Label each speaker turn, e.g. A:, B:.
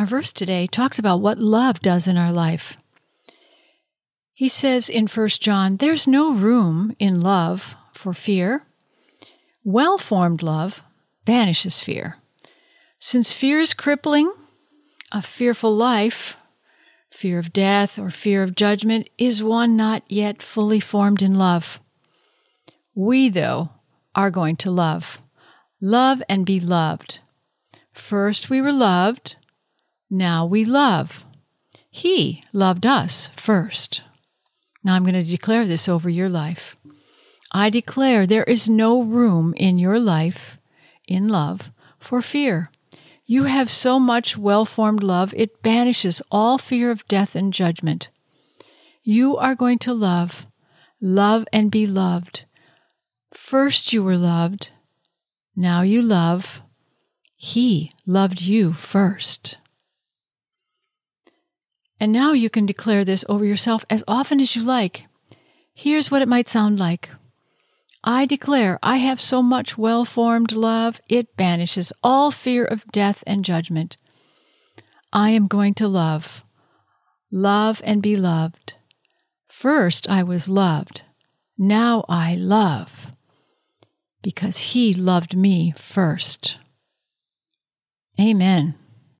A: Our verse today talks about what love does in our life. He says in 1 John, There's no room in love for fear. Well formed love banishes fear. Since fear is crippling, a fearful life, fear of death or fear of judgment, is one not yet fully formed in love. We, though, are going to love. Love and be loved. First we were loved, now we love. He loved us first. Now I'm going to declare this over your life. I declare there is no room in your life, in love, for fear. You have so much well formed love, it banishes all fear of death and judgment. You are going to love, love and be loved. First you were loved, now you love. He loved you first. And now you can declare this over yourself as often as you like. Here's what it might sound like I declare I have so much well formed love, it banishes all fear of death and judgment. I am going to love, love and be loved. First I was loved, now I love, because He loved me first. Amen.